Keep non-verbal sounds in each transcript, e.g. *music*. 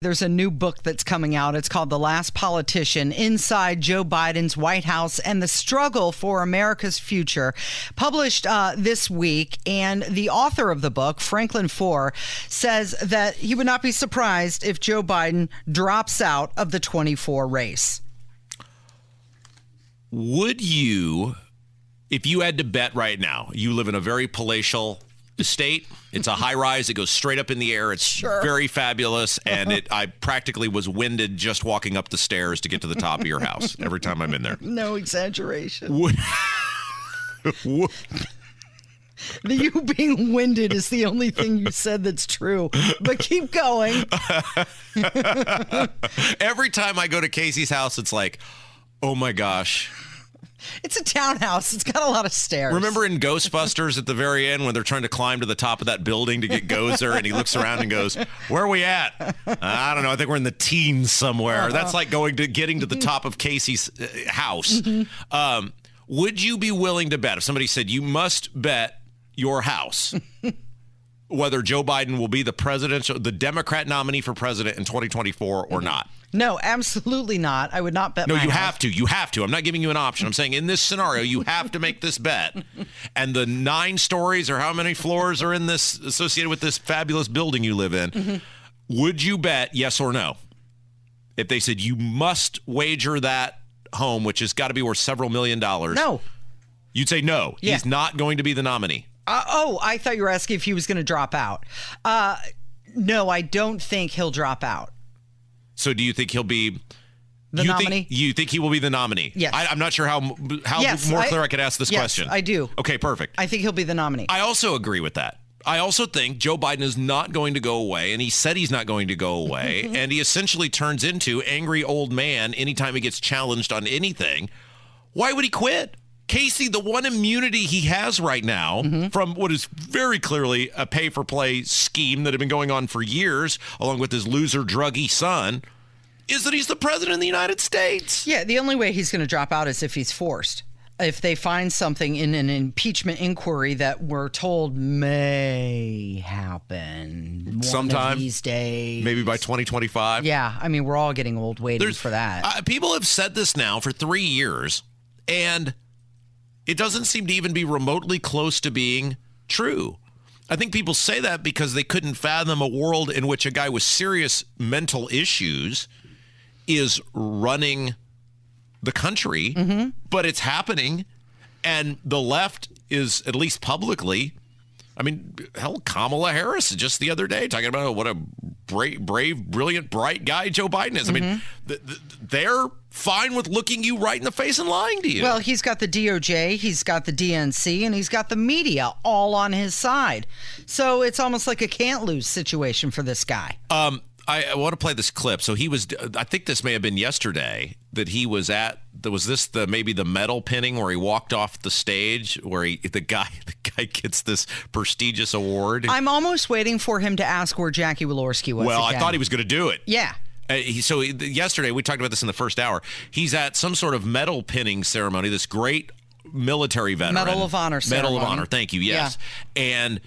There's a new book that's coming out. It's called The Last Politician Inside Joe Biden's White House and the Struggle for America's Future, published uh, this week. And the author of the book, Franklin Foer, says that he would not be surprised if Joe Biden drops out of the 24 race. Would you, if you had to bet right now, you live in a very palatial estate. It's a high rise. It goes straight up in the air. It's Sure. very fabulous. And *laughs* it, I practically was winded just walking up the stairs to get to the top of your house every time I'm in there. No exaggeration. *laughs* The you being winded is the only thing you said that's true. But keep going. *laughs* every time I go to Casey's house, it's like, oh my gosh. It's a townhouse. It's got a lot of stairs. Remember in Ghostbusters at the very end when they're trying to climb to the top of that building to get Gozer and he looks around and goes, "Where are we at?" I don't know. I think we're in the teens somewhere. That's like going to getting to the top of Casey's uh, house. Um, would you be willing to bet if somebody said you must bet your house whether Joe Biden will be the presidential the Democrat nominee for president in 2024 or not? No, absolutely not. I would not bet. No, you house. have to. You have to. I'm not giving you an option. I'm saying in this scenario, you have to make this bet. *laughs* And the nine stories or how many floors are in this associated with this fabulous building you live in, Mm-hmm. would you bet yes or no? If they said you must wager that home, which has got to be worth several million dollars, No. you'd say no. Yeah. He's not going to be the nominee. Uh, oh, I thought you were asking if he was going to drop out. Uh, no, I don't think he'll drop out. So do you think he'll be The you nominee? Think, you think he will be the nominee? Yes. I, I'm not sure how how Yes, more I- clear I could ask this yes, question. I do. Okay, perfect. I think he'll be the nominee. I also agree with that. I also think Joe Biden is not going to go away, and he said he's not going to go away, *laughs* and he essentially turns into angry old man anytime he gets challenged on anything. Why would he quit? Casey, the one immunity he has right now from what is very clearly a pay for play scheme that had been going on for years, along with his loser druggy son, is that he's the president of the United States. yeah, the only way he's going to drop out is if he's forced. If they find something in an impeachment inquiry that we're told may happen Sometime, these days, Maybe by 2025. Yeah, I mean, we're all getting old waiting for that. Uh, people have said this now for three years, and it doesn't seem to even be remotely close to being true. I think people say that because they couldn't fathom a world in which a guy with serious mental issues is running the country, Mm-hmm. but it's happening. And the left is, at least publicly, I mean, hell, Kamala Harris just the other day talking about what a brave, brave brilliant, bright guy Joe Biden is. I Mm-hmm. mean, th- th- they're fine with looking you right in the face and lying to you. Well, he's got the DOJ, he's got the DNC, and he's got the media all on his side. So it's almost like a can't lose situation for this guy. Um, I, I want to play this clip. So he was, I think this may have been yesterday that he was at. Was this the maybe the medal pinning where he walked off the stage where he the guy *laughs* the guy gets this prestigious award. I'm almost waiting for him to ask where Jackie Walorski was. well, I thought he was going to do it. Yeah. Uh, he, so he, yesterday we talked about this in the first hour. He's at some sort of medal pinning ceremony. This great military veteran Medal of Honor Medal of. Honor. Thank you. Yes, and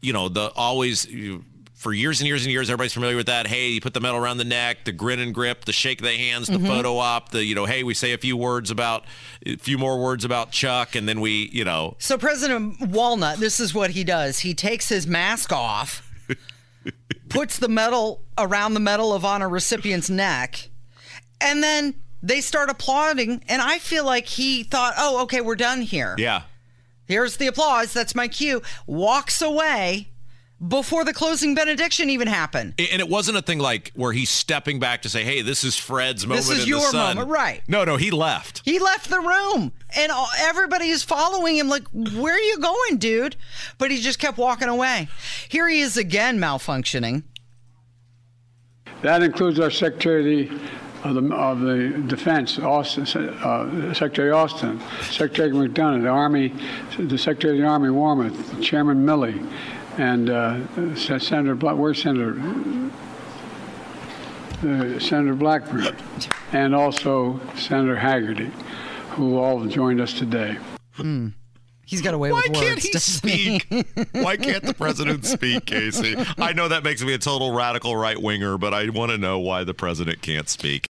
you know the always. You, for years and years and years, everybody's familiar with that. Hey, you put the medal around the neck, the grin and grip, the shake of the hands, the Mm-hmm. photo op, the you know, hey, we say a few words about, a few more words about Chuck, and then we, you know, So President Walnut, this is what he does. He takes his mask off, *laughs* puts the medal around the Medal of Honor recipient's neck, and then they start applauding. And I feel like he thought, oh, okay, we're done here. yeah, Here's the applause. That's my cue. Walks away before the closing benediction even happened. And it wasn't a thing like where he's stepping back to say, "Hey, this is Fred's moment This is in your the sun." moment, right. No, no, he left. He left the room and all- everybody is following him like, where are you going, dude? But he just kept walking away. Here he is again malfunctioning. That includes our Secretary of the, of the Defense, Austin, uh, Secretary Austin, Secretary McDonough, the Army, the Secretary of the Army Wormuth, Chairman Milley, and uh, Senator Black. Where's Senator? Uh, Senator Blackburn, and also Senator Hagerty, who all joined us today. Mm. He's got away Why with words. can't he speak? *laughs* Why can't the president speak, Casey? I know that makes me a total radical right winger, but I want to know why the president can't speak.